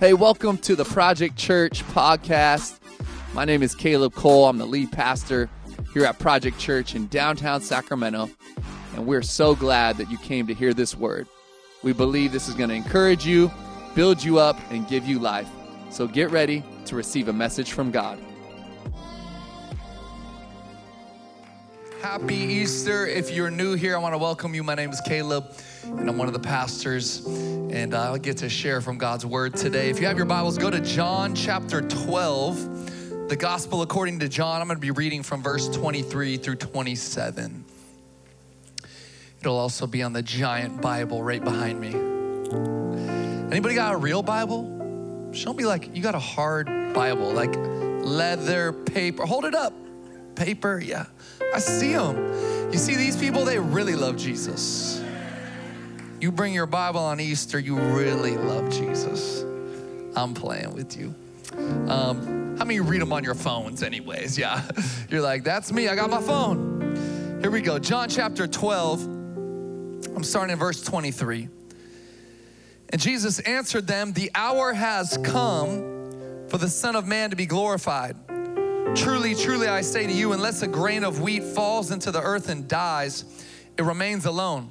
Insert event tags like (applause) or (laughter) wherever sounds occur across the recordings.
Hey, welcome to the Project Church podcast. My name is Caleb Cole. I'm the lead pastor here at Project Church in downtown Sacramento, and we're so glad that you came to hear this word. We believe this is going to encourage you, build you up, and give you life. So get ready to receive a message from God. Happy Easter. If you're new here, I want to welcome you. My name is Caleb, and I'm one of the pastors, and I'll get to share from God's word today. If you have your Bibles, go to John chapter 12, the gospel according to John. I'm going to be reading from verse 23 through 27. It'll also be on the giant Bible right behind me. Anybody got a real Bible? Show me like you got a hard Bible, like leather, paper. Hold it up. Paper, yeah. I see them. You see these people, they really love Jesus. You bring your Bible on Easter, you really love Jesus. I'm playing with you. Um, how many read them on your phones, anyways? (laughs) Yeah. You're like, that's me, I got my phone. Here we go. John chapter 12. I'm starting in verse 23. And Jesus answered them, The hour has come for the Son of Man to be glorified. Truly, truly, I say to you, unless a grain of wheat falls into the earth and dies, it remains alone.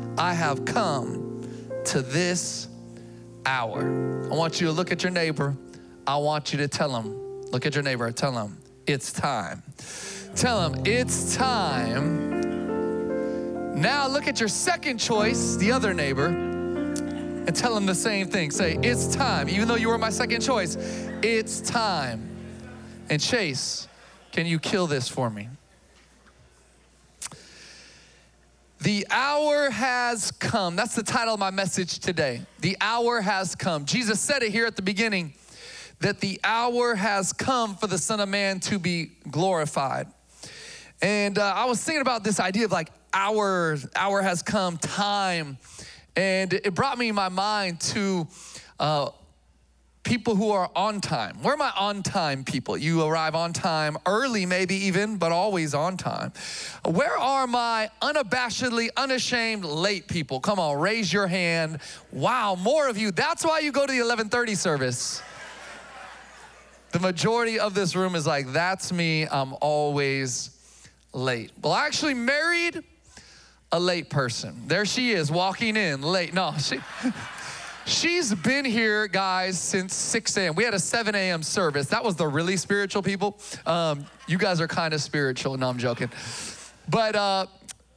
I have come to this hour. I want you to look at your neighbor. I want you to tell him, look at your neighbor, tell him, it's time. Tell him, it's time. Now look at your second choice, the other neighbor, and tell him the same thing. Say, it's time. Even though you were my second choice, it's time. And Chase, can you kill this for me? The hour has come. That's the title of my message today. The hour has come. Jesus said it here at the beginning that the hour has come for the Son of Man to be glorified. And uh, I was thinking about this idea of like hour, hour has come, time. And it brought me in my mind to uh, people who are on time. Where are my on time people? You arrive on time, early maybe even, but always on time. Where are my unabashedly, unashamed late people? Come on, raise your hand. Wow, more of you. That's why you go to the 11:30 service. The majority of this room is like, that's me. I'm always late. Well, I actually married a late person. There she is walking in late. No, she (laughs) She's been here, guys, since 6 a.m. We had a 7 a.m. service. That was the really spiritual people. Um, you guys are kind of spiritual. No, I'm joking. But uh,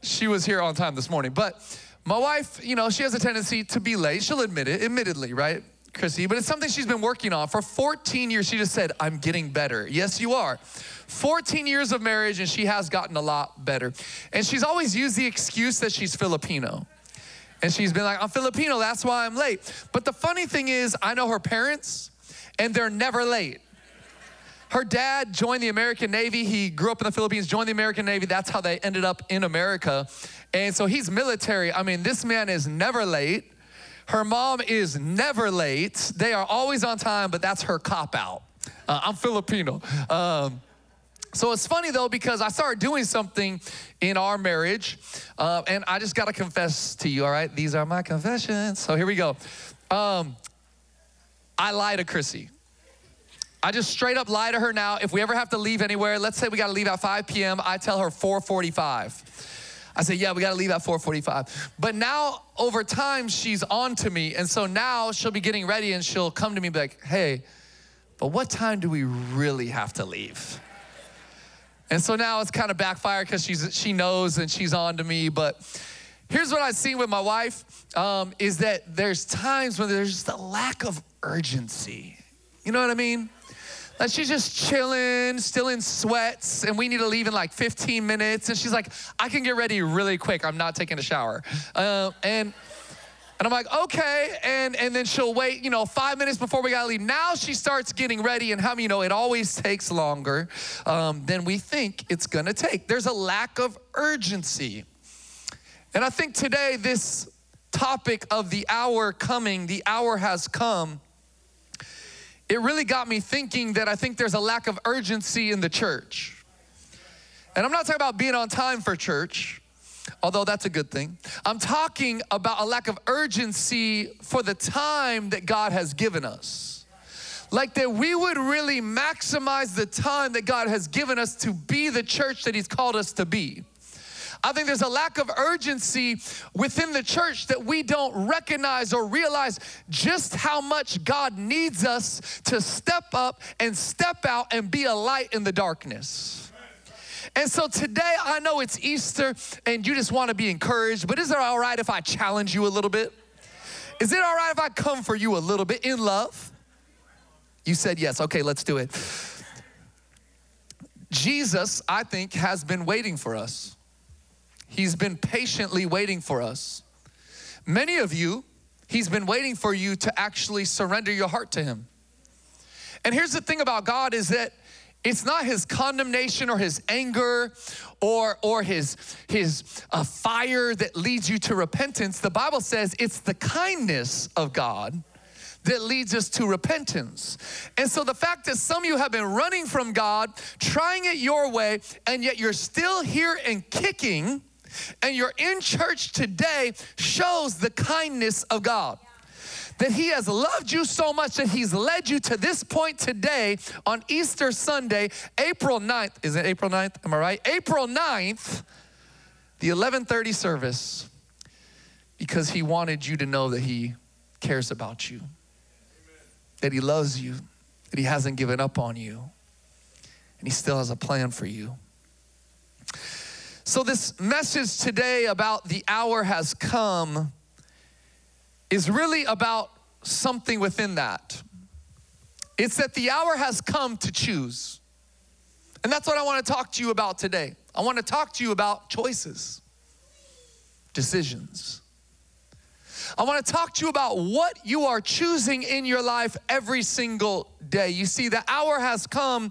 she was here on time this morning. But my wife, you know, she has a tendency to be late. She'll admit it, admittedly, right? Chrissy, but it's something she's been working on for 14 years. She just said, I'm getting better. Yes, you are. 14 years of marriage, and she has gotten a lot better. And she's always used the excuse that she's Filipino. And she's been like, I'm Filipino, that's why I'm late. But the funny thing is, I know her parents, and they're never late. Her dad joined the American Navy. He grew up in the Philippines, joined the American Navy. That's how they ended up in America. And so he's military. I mean, this man is never late. Her mom is never late. They are always on time, but that's her cop out. Uh, I'm Filipino. Um, so it's funny though because I started doing something in our marriage, uh, and I just got to confess to you. All right, these are my confessions. So here we go. Um, I lie to Chrissy. I just straight up lie to her now. If we ever have to leave anywhere, let's say we got to leave at 5 p.m. I tell her 4:45. I say, yeah, we got to leave at 4:45. But now over time, she's on to me, and so now she'll be getting ready, and she'll come to me and be like, hey, but what time do we really have to leave? And so now it's kind of backfired because she's she knows and she's on to me. But here's what I've seen with my wife um, is that there's times when there's just a lack of urgency. You know what I mean? Like she's just chilling, still in sweats, and we need to leave in like 15 minutes. And she's like, I can get ready really quick. I'm not taking a shower. Uh, and And I'm like, okay. And, and then she'll wait, you know, five minutes before we gotta leave. Now she starts getting ready, and how you know it always takes longer um, than we think it's gonna take? There's a lack of urgency. And I think today, this topic of the hour coming, the hour has come, it really got me thinking that I think there's a lack of urgency in the church. And I'm not talking about being on time for church although that's a good thing. I'm talking about a lack of urgency for the time that God has given us. Like that we would really maximize the time that God has given us to be the church that He's called us to be. I think there's a lack of urgency within the church that we don't recognize or realize just how much God needs us to step up and step out and be a light in the darkness. And so today, I know it's Easter and you just want to be encouraged, but is it all right if I challenge you a little bit? Is it all right if I come for you a little bit in love? You said yes. Okay, let's do it. Jesus, I think, has been waiting for us. He's been patiently waiting for us. Many of you, He's been waiting for you to actually surrender your heart to Him. And here's the thing about God is that it's not his condemnation or his anger or, or his, his uh, fire that leads you to repentance. The Bible says it's the kindness of God that leads us to repentance. And so the fact that some of you have been running from God, trying it your way, and yet you're still here and kicking, and you're in church today shows the kindness of God that He has loved you so much that He's led you to this point today on Easter Sunday, April 9th. Is it April 9th? Am I right? April 9th, the 1130 service, because He wanted you to know that He cares about you, that He loves you, that He hasn't given up on you, and He still has a plan for you. So, this message today about the hour has come is really about something within that. It's that the hour has come to choose. And that's what I want to talk to you about today. I want to talk to you about choices, decisions. I want to talk to you about what you are choosing in your life every single day. You see, the hour has come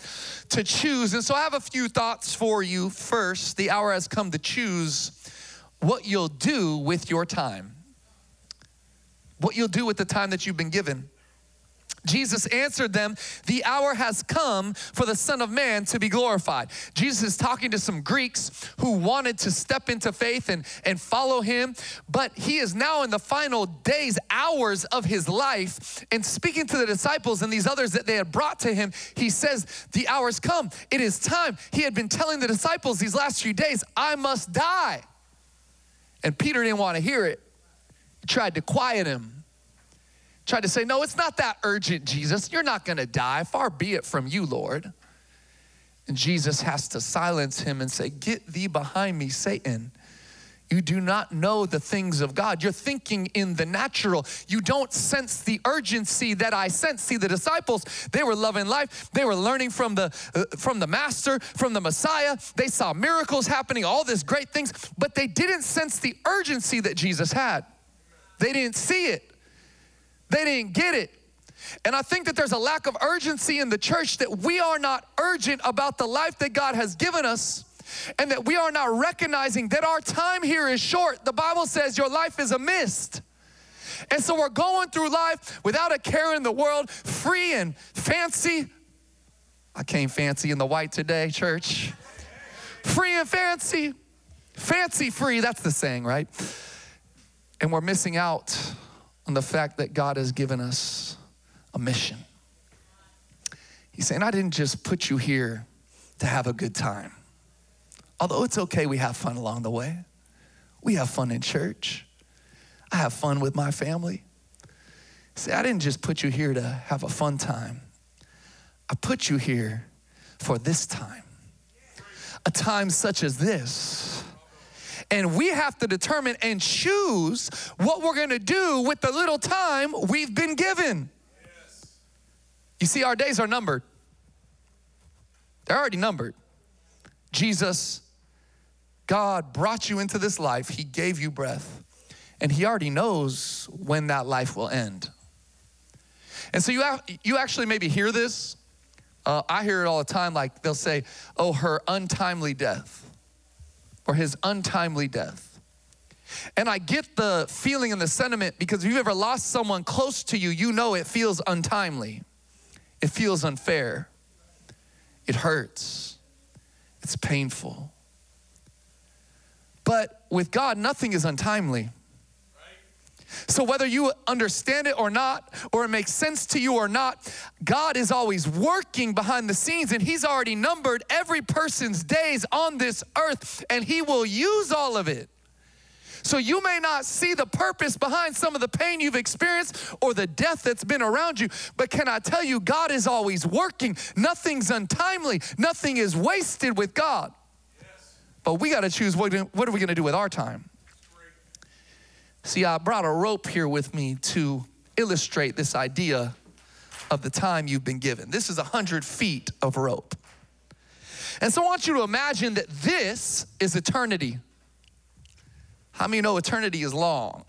to choose. And so I have a few thoughts for you. First, the hour has come to choose what you'll do with your time what you'll do with the time that you've been given. Jesus answered them, The hour has come for the Son of Man to be glorified. Jesus is talking to some Greeks who wanted to step into faith and, and follow him, but he is now in the final days, hours of his life, and speaking to the disciples and these others that they had brought to him, he says, The hour's come. It is time. He had been telling the disciples these last few days, I must die. And Peter didn't want to hear it tried to quiet him, tried to say, No, it's not that urgent, Jesus. You're not going to die. Far be it from you, Lord. And Jesus has to silence him and say, Get thee behind me, Satan. You do not know the things of God. You're thinking in the natural. You don't sense the urgency that I sense. See, the disciples, they were loving life. They were learning from the uh, from the master, from the Messiah. They saw miracles happening, all these great things, but they didn't sense the urgency that Jesus had. They didn't see it, they didn't get it. And I think that there's a lack of urgency in the church that we are not urgent about the life that God has given us and that we are not recognizing that our time here is short. The Bible says your life is a mist. And so we're going through life without a care in the world, free and fancy. I came fancy in the white today, church. Free and fancy. Fancy free, that's the saying, right? And we're missing out on the fact that God has given us a mission. He's saying, I didn't just put you here to have a good time. Although it's okay, we have fun along the way. We have fun in church. I have fun with my family. See, I didn't just put you here to have a fun time. I put you here for this time. A time such as this and we have to determine and choose what we're going to do with the little time we've been given. Yes. You see, our days are numbered. They're already numbered. Jesus, God brought you into this life, He gave you breath, and He already knows when that life will end. And so you, have, you actually maybe hear this. Uh, I hear it all the time. Like they'll say, oh, her untimely death or his untimely death. And I get the feeling and the sentiment because if you've ever lost someone close to you, you know it feels untimely. It feels unfair. It hurts. It's painful. But with God, nothing is untimely. So, whether you understand it or not, or it makes sense to you or not, God is always working behind the scenes and He's already numbered every person's days on this earth and He will use all of it. So, you may not see the purpose behind some of the pain you've experienced or the death that's been around you, but can I tell you, God is always working. Nothing's untimely, nothing is wasted with God. Yes. But we got to choose what, what are we going to do with our time? See, I brought a rope here with me to illustrate this idea of the time you've been given. This is 100 feet of rope. And so I want you to imagine that this is eternity. How many know eternity is long?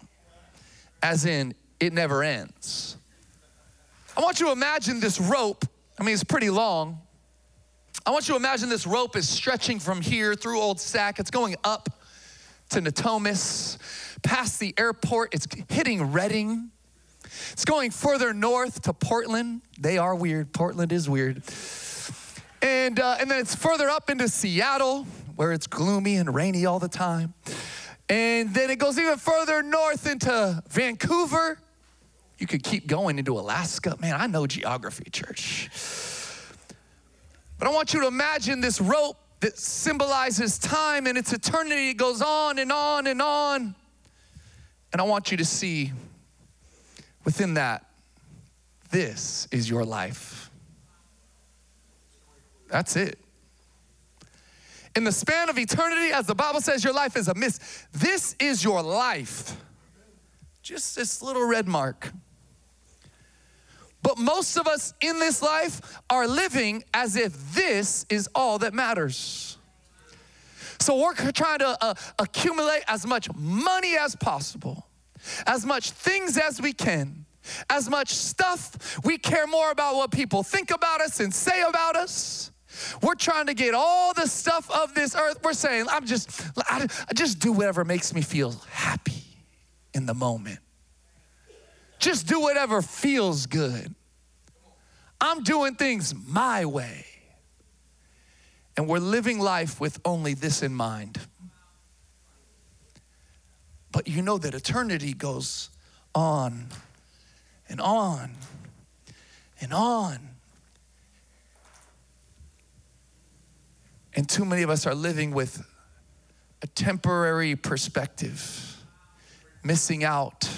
As in, it never ends. I want you to imagine this rope. I mean, it's pretty long. I want you to imagine this rope is stretching from here through Old Sac. It's going up to Natomas past the airport. It's hitting Redding. It's going further north to Portland. They are weird. Portland is weird. And, uh, and then it's further up into Seattle, where it's gloomy and rainy all the time. And then it goes even further north into Vancouver. You could keep going into Alaska. Man, I know geography, church. But I want you to imagine this rope that symbolizes time and its eternity. It goes on and on and on. And I want you to see within that, this is your life. That's it. In the span of eternity, as the Bible says, your life is a mist. This is your life. Just this little red mark. But most of us in this life are living as if this is all that matters. So we're trying to uh, accumulate as much money as possible, as much things as we can, as much stuff. We care more about what people think about us and say about us. We're trying to get all the stuff of this earth. We're saying, I'm just, I, I just do whatever makes me feel happy in the moment. Just do whatever feels good. I'm doing things my way. And we're living life with only this in mind. But you know that eternity goes on and on and on. And too many of us are living with a temporary perspective, missing out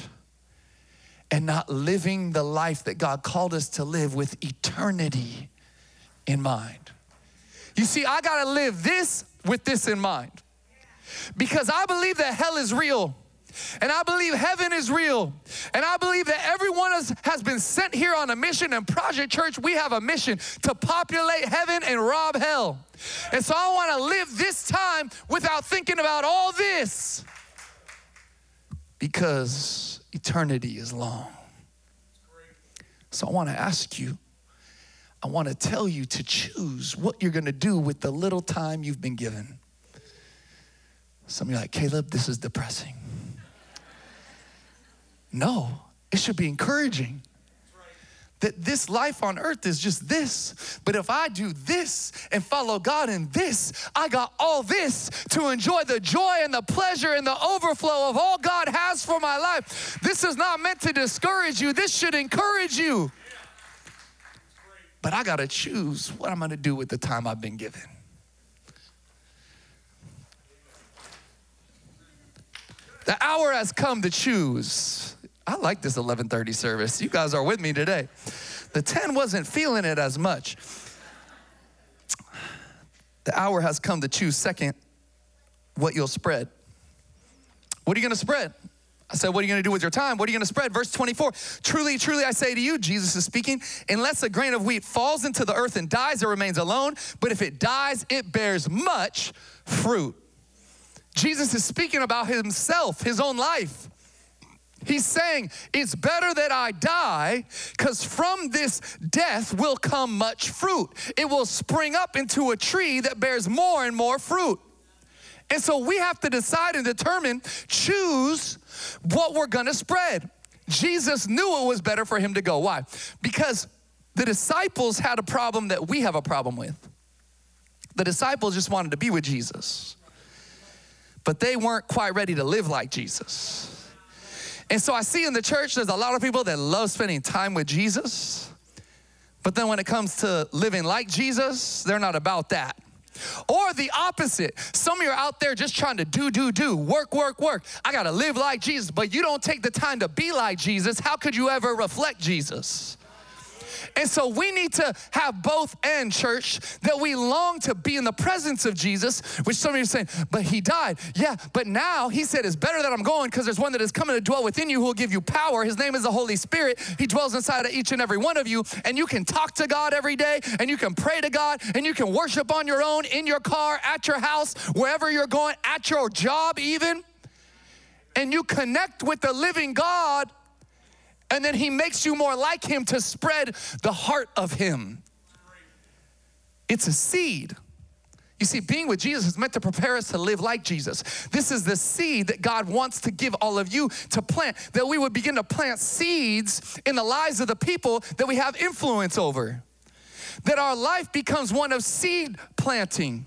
and not living the life that God called us to live with eternity in mind. You see, I gotta live this with this in mind because I believe that hell is real. And I believe heaven is real. And I believe that everyone has, has been sent here on a mission. And Project Church, we have a mission to populate heaven and rob hell. And so I want to live this time without thinking about all this because eternity is long. So I want to ask you I want to tell you to choose what you're going to do with the little time you've been given. Some of you are like, Caleb, this is depressing. No, it should be encouraging. That this life on earth is just this. But if I do this and follow God in this, I got all this to enjoy the joy and the pleasure and the overflow of all God has for my life. This is not meant to discourage you, this should encourage you but I got to choose what I'm going to do with the time I've been given. The hour has come to choose. I like this 11:30 service. You guys are with me today. The 10 wasn't feeling it as much. The hour has come to choose second what you'll spread. What are you going to spread? I said, What are you going to do with your time? What are you going to spread? Verse 24 Truly, truly, I say to you, Jesus is speaking, unless a grain of wheat falls into the earth and dies, it remains alone. But if it dies, it bears much fruit. Jesus is speaking about himself, his own life. He's saying, It's better that I die, because from this death will come much fruit. It will spring up into a tree that bears more and more fruit. And so we have to decide and determine, choose what we're gonna spread. Jesus knew it was better for him to go. Why? Because the disciples had a problem that we have a problem with. The disciples just wanted to be with Jesus, but they weren't quite ready to live like Jesus. And so I see in the church, there's a lot of people that love spending time with Jesus, but then when it comes to living like Jesus, they're not about that. Or the opposite. Some of you are out there just trying to do, do, do, work, work, work. I gotta live like Jesus, but you don't take the time to be like Jesus. How could you ever reflect Jesus? And so we need to have both and, church, that we long to be in the presence of Jesus, which some of you are saying, but he died. Yeah, but now he said it's better that I'm going because there's one that is coming to dwell within you who will give you power. His name is the Holy Spirit. He dwells inside of each and every one of you, and you can talk to God every day, and you can pray to God, and you can worship on your own, in your car, at your house, wherever you're going, at your job, even. And you connect with the living God and then he makes you more like him to spread the heart of him. It's a seed. You see, being with Jesus is meant to prepare us to live like Jesus. This is the seed that God wants to give all of you to plant, that we would begin to plant seeds in the lives of the people that we have influence over. That our life becomes one of seed planting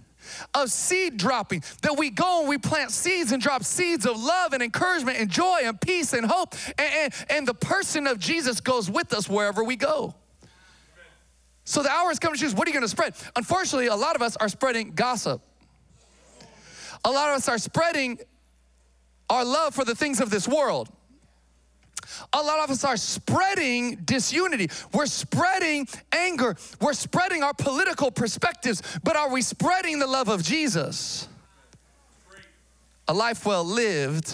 of seed dropping, that we go and we plant seeds and drop seeds of love and encouragement and joy and peace and hope. And, and, and the person of Jesus goes with us wherever we go. So the hour is coming to choose what are you going to spread? Unfortunately, a lot of us are spreading gossip. A lot of us are spreading our love for the things of this world. A lot of us are spreading disunity. We're spreading anger. We're spreading our political perspectives, but are we spreading the love of Jesus? A life well lived,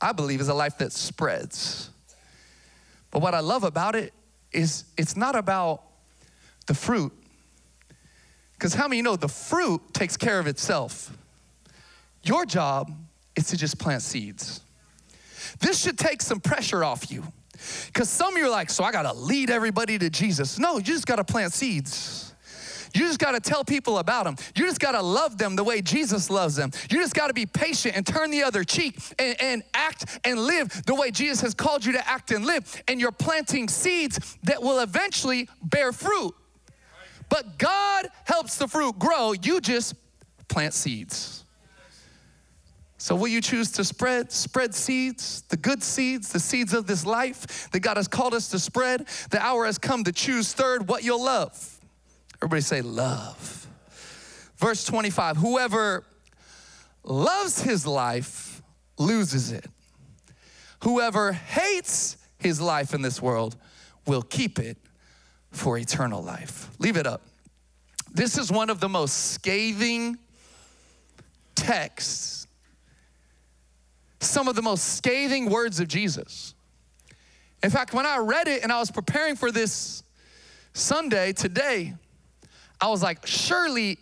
I believe, is a life that spreads. But what I love about it is it's not about the fruit. Because how many know the fruit takes care of itself? Your job is to just plant seeds. This should take some pressure off you. Because some of you are like, so I gotta lead everybody to Jesus. No, you just gotta plant seeds. You just got to tell people about them. You just got to love them the way Jesus loves them. You just got to be patient and turn the other cheek and, and, act and live the way Jesus has called you to act and live. And you're planting seeds that will eventually bear fruit. But God helps the fruit grow. You just plant seeds. So will you choose to spread spread seeds, the good seeds, the seeds of this life that God has called us to spread? The hour has come to choose third what you'll love. Everybody say love. Verse 25, whoever loves his life loses it. Whoever hates his life in this world will keep it for eternal life. Leave it up. This is one of the most scathing texts some of the most scathing words of Jesus. In fact, when I read it and I was preparing for this Sunday today, I was like, surely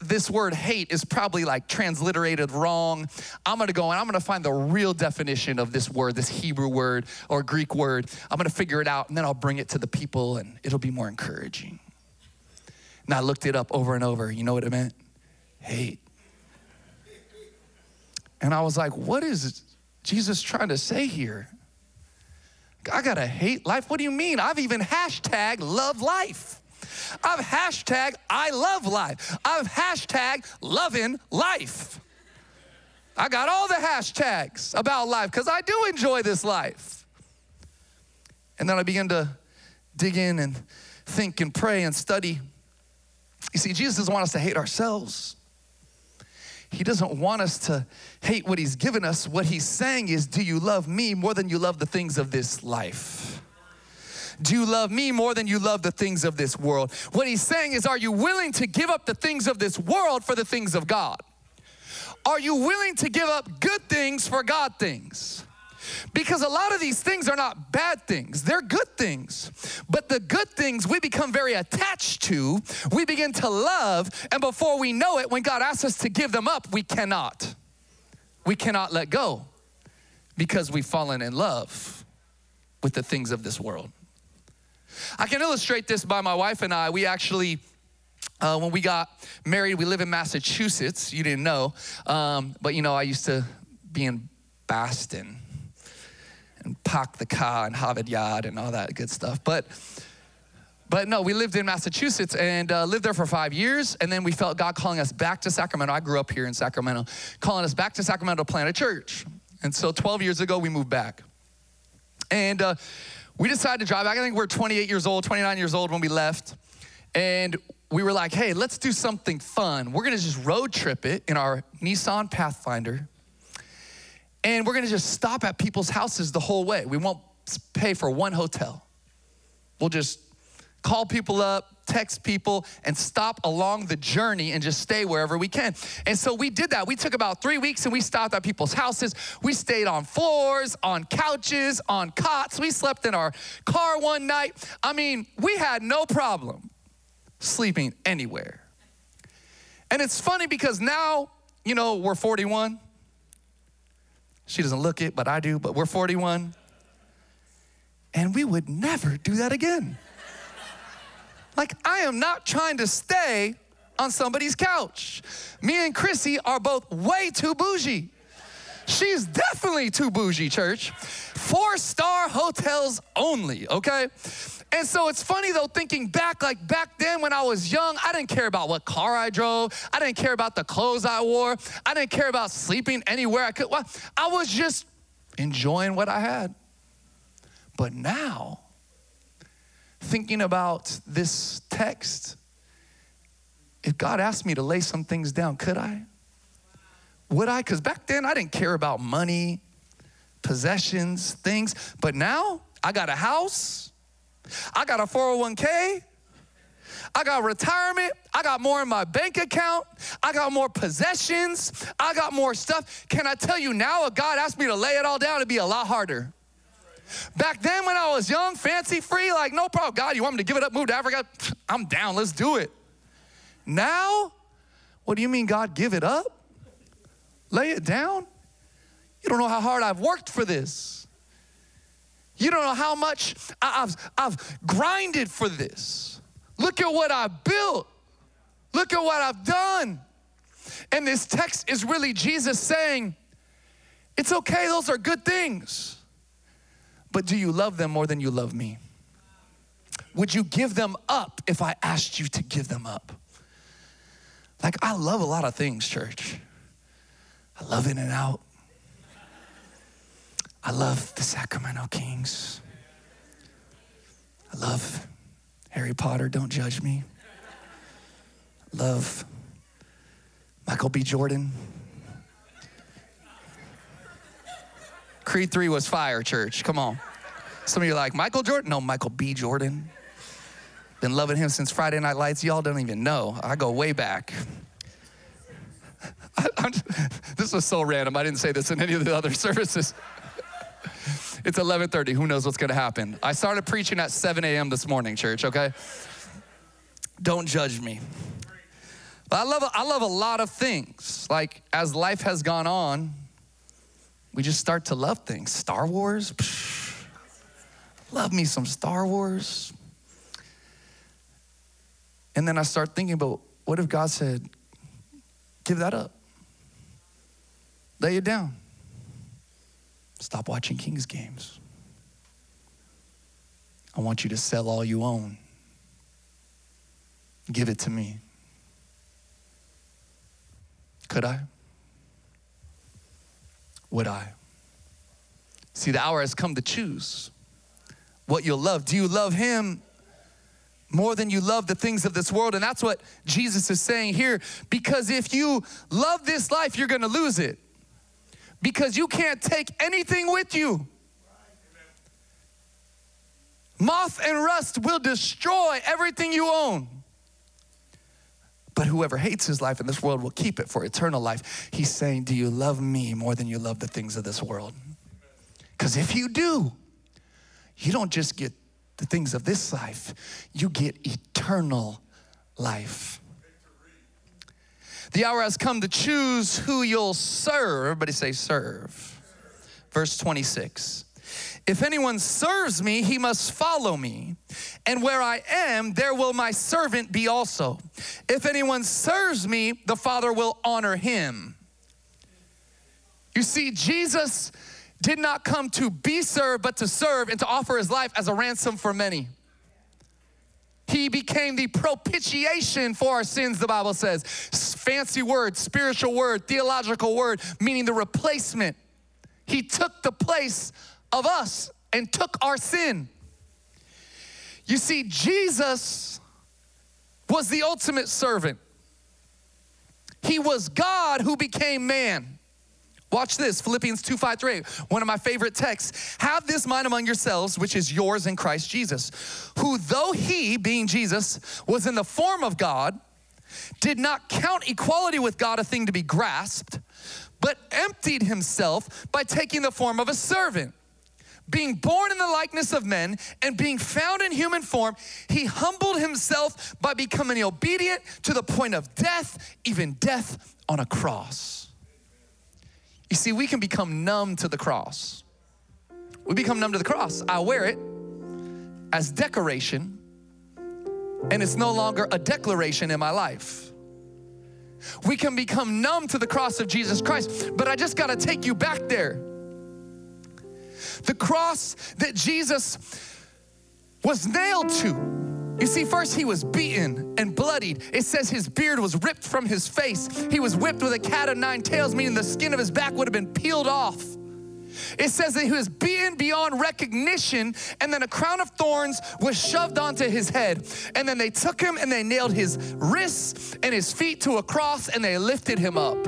this word hate is probably like transliterated wrong. I'm gonna go and I'm gonna find the real definition of this word, this Hebrew word or Greek word. I'm gonna figure it out and then I'll bring it to the people and it'll be more encouraging. And I looked it up over and over. You know what it meant? Hate. And I was like, what is Jesus trying to say here? I gotta hate life. What do you mean? I've even hashtag love life. I've hashtag I love life. I've hashtag loving life. I got all the hashtags about life because I do enjoy this life. And then I began to dig in and think and pray and study. You see, Jesus doesn't want us to hate ourselves. He doesn't want us to hate what He's given us. What He's saying is, Do you love me more than you love the things of this life? Do you love me more than you love the things of this world? What He's saying is, Are you willing to give up the things of this world for the things of God? Are you willing to give up good things for God things? Because a lot of these things are not bad things, they're good things. But the good things we become very attached to, we begin to love, and before we know it, when God asks us to give them up, we cannot. We cannot let go because we've fallen in love with the things of this world. I can illustrate this by my wife and I. We actually, uh, when we got married, we live in Massachusetts. You didn't know, um, but you know, I used to be in Boston and park the car and Harvard Yard and all that good stuff. But but no, we lived in Massachusetts and uh, lived there for five years. And then we felt God calling us back to Sacramento. I grew up here in Sacramento, calling us back to Sacramento to plant a church. And so 12 years ago, we moved back. And uh, we decided to drive back. I think we are 28 years old, 29 years old when we left. And we were like, hey, let's do something fun. We're gonna just road trip it in our Nissan Pathfinder. And we're gonna just stop at people's houses the whole way. We won't pay for one hotel. We'll just call people up, text people, and stop along the journey and just stay wherever we can. And so we did that. We took about three weeks and we stopped at people's houses. We stayed on floors, on couches, on cots. We slept in our car one night. I mean, we had no problem sleeping anywhere. And it's funny because now, you know, we're 41. She doesn't look it, but I do, but we're 41. And we would never do that again. Like, I am not trying to stay on somebody's couch. Me and Chrissy are both way too bougie. She's definitely too bougie, church. Four star hotels only, okay? And so it's funny though, thinking back, like back then when I was young, I didn't care about what car I drove. I didn't care about the clothes I wore. I didn't care about sleeping anywhere I could. Well, I was just enjoying what I had. But now, thinking about this text, if God asked me to lay some things down, could I? Would I? Because back then I didn't care about money, possessions, things. But now I got a house, I got a 401k, I got retirement, I got more in my bank account, I got more possessions, I got more stuff. Can I tell you now, if God asked me to lay it all down, it'd be a lot harder. Back then, when I was young, fancy free, like, no problem. God, you want me to give it up, move to Africa? I'm down, let's do it. Now, what do you mean, God, give it up? Lay it down? You don't know how hard I've worked for this. You don't know how much I've, I've grinded for this. Look at what I built. Look at what I've done. And this text is really Jesus saying, It's okay, those are good things. But do you love them more than you love me? Would you give them up if I asked you to give them up? Like, I love a lot of things, church. I love In-N-Out. I love the Sacramento Kings. I love Harry Potter, don't judge me. I love Michael B. Jordan. Creed 3 was fire, church. Come on. Some of you are like, Michael Jordan? No, Michael B. Jordan. Been loving him since Friday Night Lights. Y'all don't even know. I go way back. (laughs) I, this was so random. I didn't say this in any of the other (laughs) services. it's 11:30. Who knows what's going to happen? I started preaching at 7 a.m. this morning, church. Okay. Don't judge me. But I love I love a lot of things. Like as life has gone on, we just start to love things. Star Wars, psh, love me some Star Wars. And then I start thinking about what if God said, give that up? Lay it down. Stop watching Kings games. I want you to sell all you own. Give it to me. Could I? would I? See, the hour has come to choose what you'll love. Do you love Him more than you love the things of this world? And that's what Jesus is saying here. Because if you love this life, you're gonna lose it. Because you can't take anything with you. Moth and rust will destroy everything you own. But whoever hates his life in this world will keep it for eternal life. He's saying, Do you love me more than you love the things of this world? Because if you do, you don't just get the things of this life, you get eternal life. The hour has come to choose who you'll serve. Everybody say, serve. verse 26. If anyone serves me, he must follow me. And where I am, there will my servant be also. If anyone serves me, the Father will honor him. You see, Jesus did not come to be served, but to serve and to offer his life as a ransom for many. He became the propitiation for our sins, the Bible says. Fancy word, spiritual word, theological word, meaning the replacement. He took the place of us and took our sin. You see, Jesus was the ultimate servant. He was God who became man. Watch this, Philippians 2 5 3, one of my favorite texts. Have this mind among yourselves, which is yours in Christ Jesus, who, though he, being Jesus, was in the form of God, did not count equality with God a thing to be grasped, but emptied himself by taking the form of a servant. Being born in the likeness of men and being found in human form, he humbled himself by becoming obedient to the point of death, even death on a cross. You see, we can become numb to the cross. We become numb to the cross. I wear it as decoration, and it's no longer a declaration in my life. We can become numb to the cross of Jesus Christ, but I just gotta take you back there. The cross that Jesus was nailed to you see, first he was beaten and bloodied. It says his beard was ripped from his face. He was whipped with a cat of nine tails, meaning the skin of his back would have been peeled off. It says that he was beaten beyond recognition, and then a crown of thorns was shoved onto his head. And then they took him and they nailed his wrists and his feet to a cross and they lifted him up,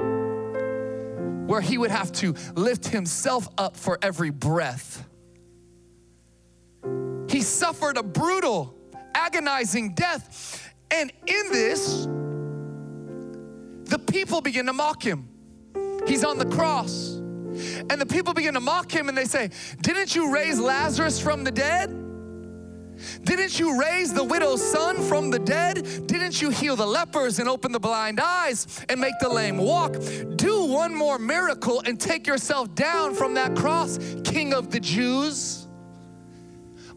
where he would have to lift himself up for every breath. He suffered a brutal agonizing death. And in this, the people begin to mock him. He's on the cross. And the people begin to mock him and they say, Didn't you raise Lazarus from the dead? Didn't you raise the widow's son from the dead? Didn't you heal the lepers and open the blind eyes and make the lame walk? Do one more miracle and take yourself down from that cross, King of the Jews.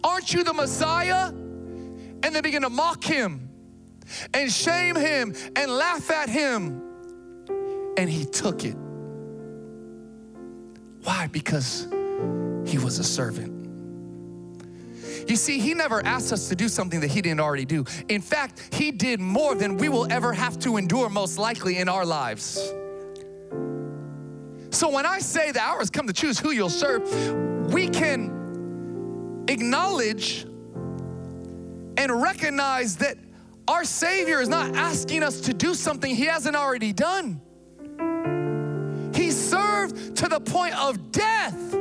Aren't you the Messiah? And they begin to mock him and shame him and laugh at him. And he took it. Why? Because he was a servant. You see, he never asked us to do something that he didn't already do. In fact, he did more than we will ever have to endure, most likely, in our lives. So when I say the hour has come to choose who you'll serve, we can acknowledge and recognize that our Savior is not asking us to do something He hasn't already done. He served to the point of death,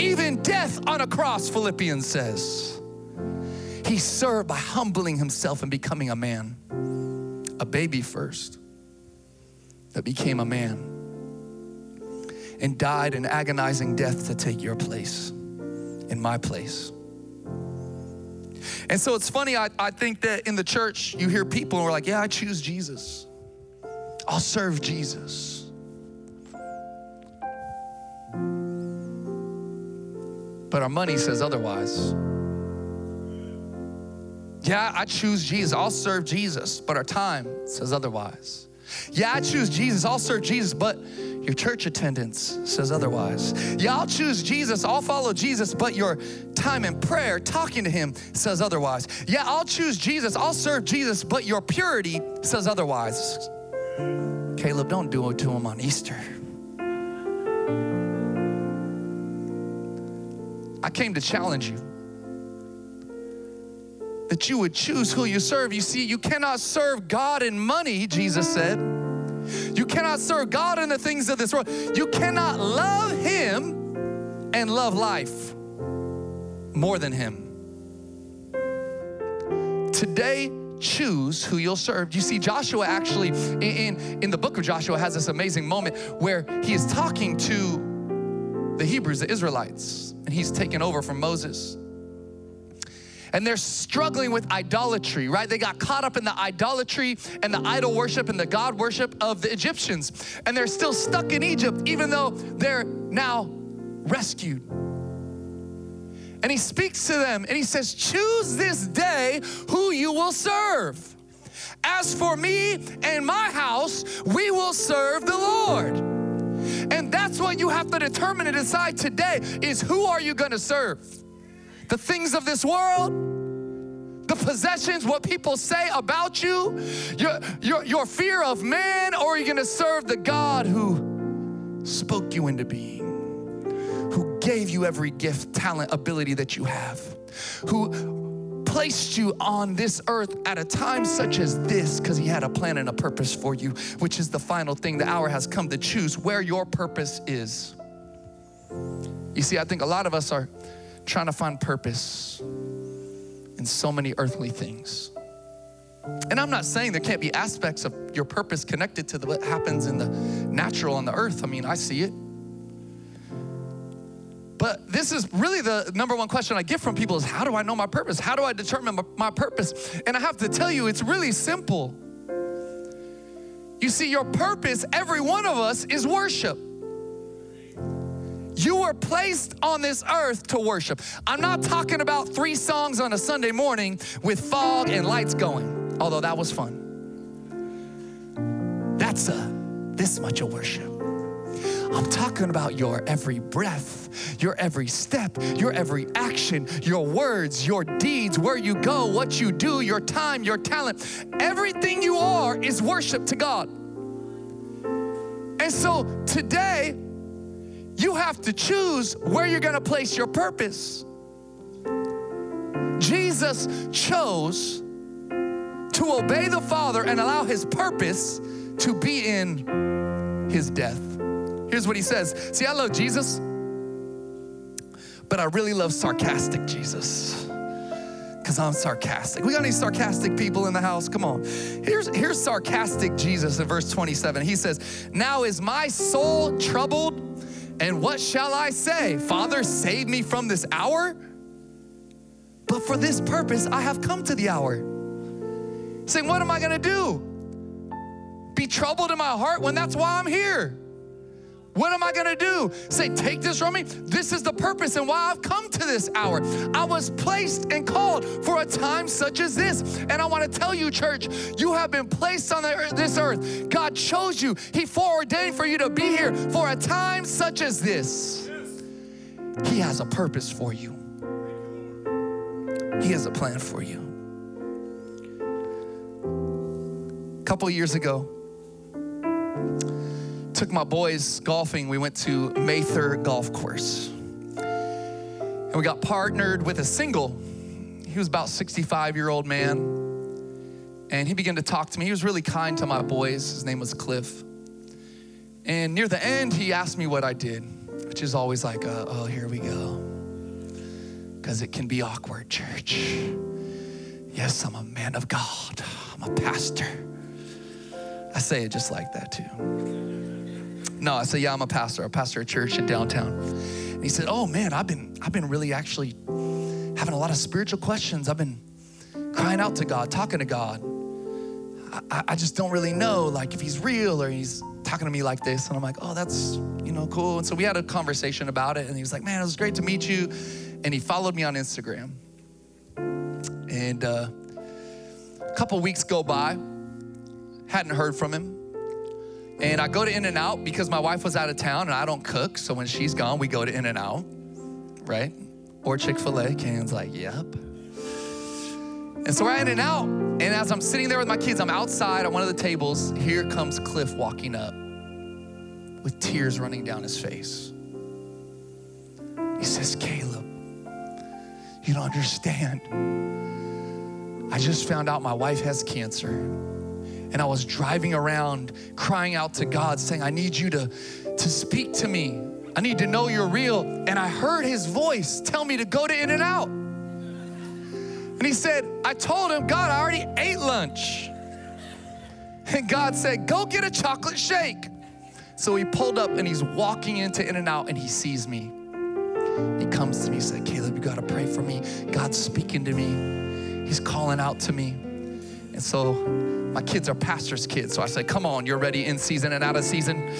even death on a cross, Philippians says. He served by humbling himself and becoming a man, a baby first, that became a man and died an agonizing death to take your place, in my place. And so it's funny, I, I think that in the church, you hear people who are like, yeah, I choose Jesus. I'll serve Jesus. But our money says otherwise. Yeah, I choose Jesus. I'll serve Jesus. But our time says otherwise. Yeah, I choose Jesus. I'll serve Jesus. But your church attendance says otherwise. Yeah, I'll choose Jesus, I'll follow Jesus, but your time in prayer, talking to Him, says otherwise. Yeah, I'll choose Jesus, I'll serve Jesus, but your purity says otherwise. Caleb, don't do it to him on Easter. I came to challenge you that you would choose who you serve. You see, you cannot serve God in money, Jesus said. You cannot serve God in the things of this world. You cannot love Him and love life more than Him. Today, choose who you'll serve. You see, Joshua actually, in, in the book of Joshua, has this amazing moment where he is talking to the Hebrews, the Israelites, and he's taken over from Moses and they're struggling with idolatry, right? They got caught up in the idolatry and the idol worship and the God worship of the Egyptians. And they're still stuck in Egypt, even though they're now rescued. And he speaks to them and he says, Choose this day who you will serve. As for me and my house, we will serve the Lord. And that's what you have to determine and decide today is who are you going to serve? The things of this world? The possessions, what people say about you, your, your, your fear of man, or are you gonna serve the God who spoke you into being, who gave you every gift, talent, ability that you have, who placed you on this earth at a time such as this because he had a plan and a purpose for you, which is the final thing. The hour has come to choose where your purpose is. You see, I think a lot of us are trying to find purpose in so many earthly things. And I'm not saying there can't be aspects of your purpose connected to the, what happens in the natural on the earth. I mean, I see it. But this is really the number one question I get from people is how do I know my purpose? How do I determine my, my purpose? And I have to tell you, it's really simple. You see, your purpose, every one of us, is worship. Were placed on this earth to worship. I'm not talking about three songs on a Sunday morning with fog and lights going, although that was fun. That's a this much of worship. I'm talking about your every breath, your every step, your every action, your words, your deeds, where you go, what you do, your time, your talent. Everything you are is worship to God. And so today, you have to choose where you're gonna place your purpose. Jesus chose to obey the Father and allow his purpose to be in his death. Here's what he says See, I love Jesus, but I really love sarcastic Jesus. Because I'm sarcastic. We got any sarcastic people in the house? Come on. Here's, here's sarcastic Jesus in verse 27. He says, Now is my soul troubled, and what shall I say? Father, save me from this hour? But for this purpose I have come to the hour. Saying, What am I gonna do? Be troubled in my heart when that's why I'm here. What am I gonna do? Say, take this from me. This is the purpose and why I've come to this hour. I was placed and called for a time such as this. And I wanna tell you, church, you have been placed on earth, this earth. God chose you, He foreordained for you to be here for a time such as this. He has a purpose for you, He has a plan for you. A couple years ago, took my boys golfing. We went to Mather Golf Course. And we got partnered with a single. He was about 65 year old man. And he began to talk to me. He was really kind to my boys. His name was Cliff. And near the end, he asked me what I did, which is always like, uh, oh, here we go. Because it can be awkward, church. Yes, I'm a man of God, I'm a pastor. I say it just like that too. No, I said, yeah, I'm a pastor. I pastor a church in downtown. And he said, oh man, I've been, I've been really actually having a lot of spiritual questions. I've been crying out to God, talking to God. I, I just don't really know, like, if he's real or he's talking to me like this. And I'm like, oh, that's, you know, cool. And so we had a conversation about it. And he was like, man, it was great to meet you. And he followed me on Instagram. And uh, a couple weeks go by, hadn't heard from him. And I go to In N Out because my wife was out of town and I don't cook. So when she's gone, we go to In N Out, right? Or Chick fil A. Ken's like, yep. And so we're In N Out. And as I'm sitting there with my kids, I'm outside on one of the tables. Here comes Cliff walking up with tears running down his face. He says, Caleb, you don't understand. I just found out my wife has cancer. And I was driving around crying out to God, saying, I need you to, to speak to me. I need to know you're real. And I heard his voice tell me to go to In N Out. And he said, I told him, God, I already ate lunch. And God said, Go get a chocolate shake. So he pulled up and he's walking into In N Out and he sees me. He comes to me, he said, Caleb, you gotta pray for me. God's speaking to me. He's calling out to me. And so my kids are pastor's kids. So I said, Come on, you're ready in season and out of season.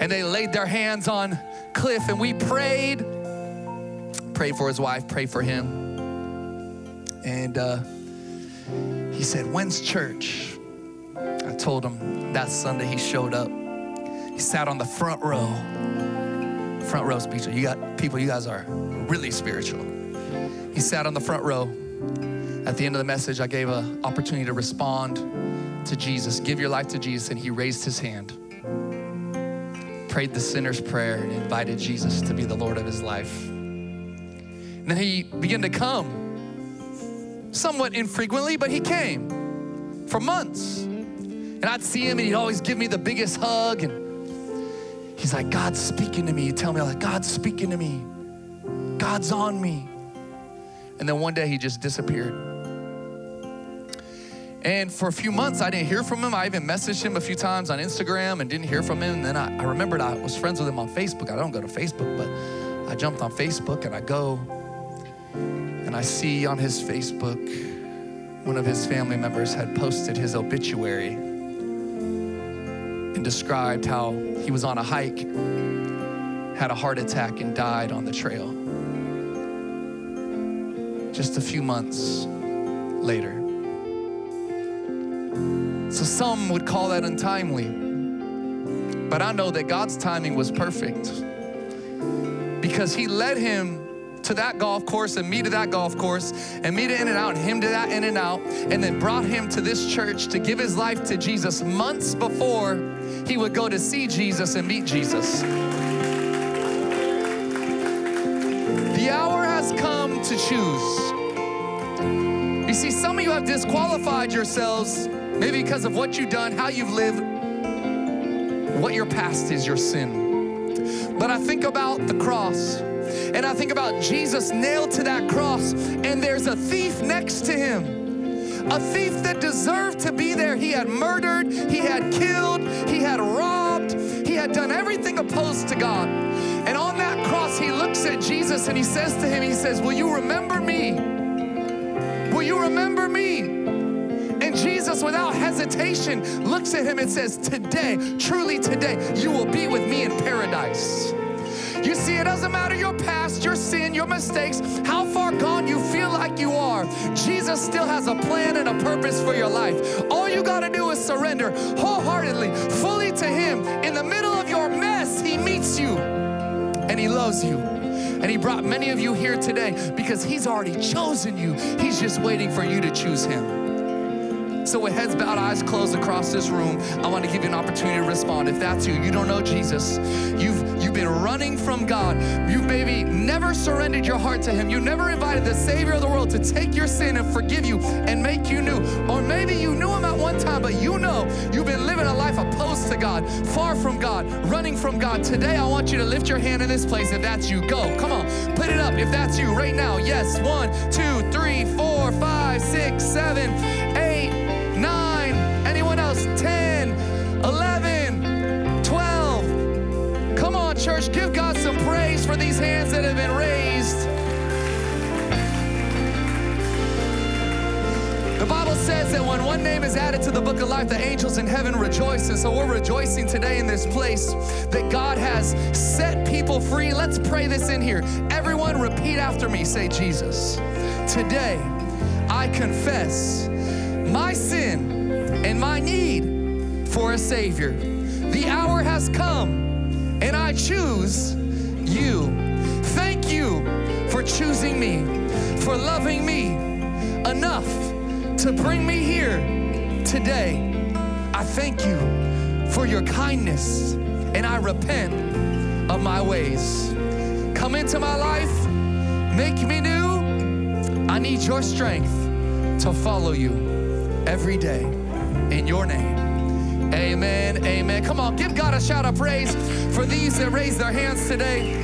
And they laid their hands on Cliff and we prayed prayed for his wife, prayed for him. And uh, he said, When's church? I told him that Sunday he showed up. He sat on the front row. Front row speaker. You got people, you guys are really spiritual. He sat on the front row. At the end of the message, I gave an opportunity to respond to Jesus, give your life to Jesus, and he raised his hand, prayed the sinner's prayer, and invited Jesus to be the Lord of his life. And then he began to come, somewhat infrequently, but he came for months. And I'd see him, and he'd always give me the biggest hug. And he's like, God's speaking to me. You tell me, like, God's speaking to me. God's on me. And then one day he just disappeared. And for a few months, I didn't hear from him. I even messaged him a few times on Instagram and didn't hear from him. And then I, I remembered I was friends with him on Facebook. I don't go to Facebook, but I jumped on Facebook and I go and I see on his Facebook one of his family members had posted his obituary and described how he was on a hike, had a heart attack, and died on the trail. Just a few months later. So some would call that untimely. But I know that God's timing was perfect because He led him to that golf course and me to that golf course and me to In-N-Out and him to that In-N-Out and then brought him to this church to give his life to Jesus months before he would go to see Jesus and meet Jesus. The hour has come to choose. You see, some of you have disqualified yourselves maybe because of what you've done, how you've lived, what your past is, your sin. But I think about the cross and I think about Jesus nailed to that cross, and there's a thief next to him. A thief that deserved to be there. He had murdered, he had killed, he had robbed, he had done everything opposed to God. And on that cross, he looks at Jesus and he says to him, He says, Will you remember me? Will you remember me? Without hesitation, looks at him and says, Today, truly today, you will be with me in paradise. You see, it doesn't matter your past, your sin, your mistakes, how far gone you feel like you are. Jesus still has a plan and a purpose for your life. All you got to do is surrender wholeheartedly, fully to Him. In the middle of your mess, He meets you and He loves you. And He brought many of you here today because He's already chosen you. He's just waiting for you to choose Him. So, with heads bowed, eyes closed across this room, I want to give you an opportunity to respond. If that's you, you don't know Jesus, you've you've been running from God. You've maybe never surrendered your heart to Him. You never invited the Savior of the world to take your sin and forgive you and make you new. Or maybe you knew Him at one time, but you know you've been living a life opposed to God, far from God, running from God. Today, I want you to lift your hand in this place. If that's you, go. Come on, put it up. If that's you, right now. Yes. One, two, three, four, five, six, seven, that when one name is added to the book of life, the angels in heaven rejoice. And so we're rejoicing today in this place that God has set people free. Let's pray this in here. Everyone, repeat after me. Say, Jesus, today I confess my sin and my need for a Savior. The hour has come, and I choose you. Thank you for choosing me, for loving me enough to bring me here today. I thank you for your kindness, and I repent of my ways. Come into my life, make me new. I need your strength to follow you every day. In your name. Amen. Amen. Come on, give God a shout of praise for these that raised their hands today.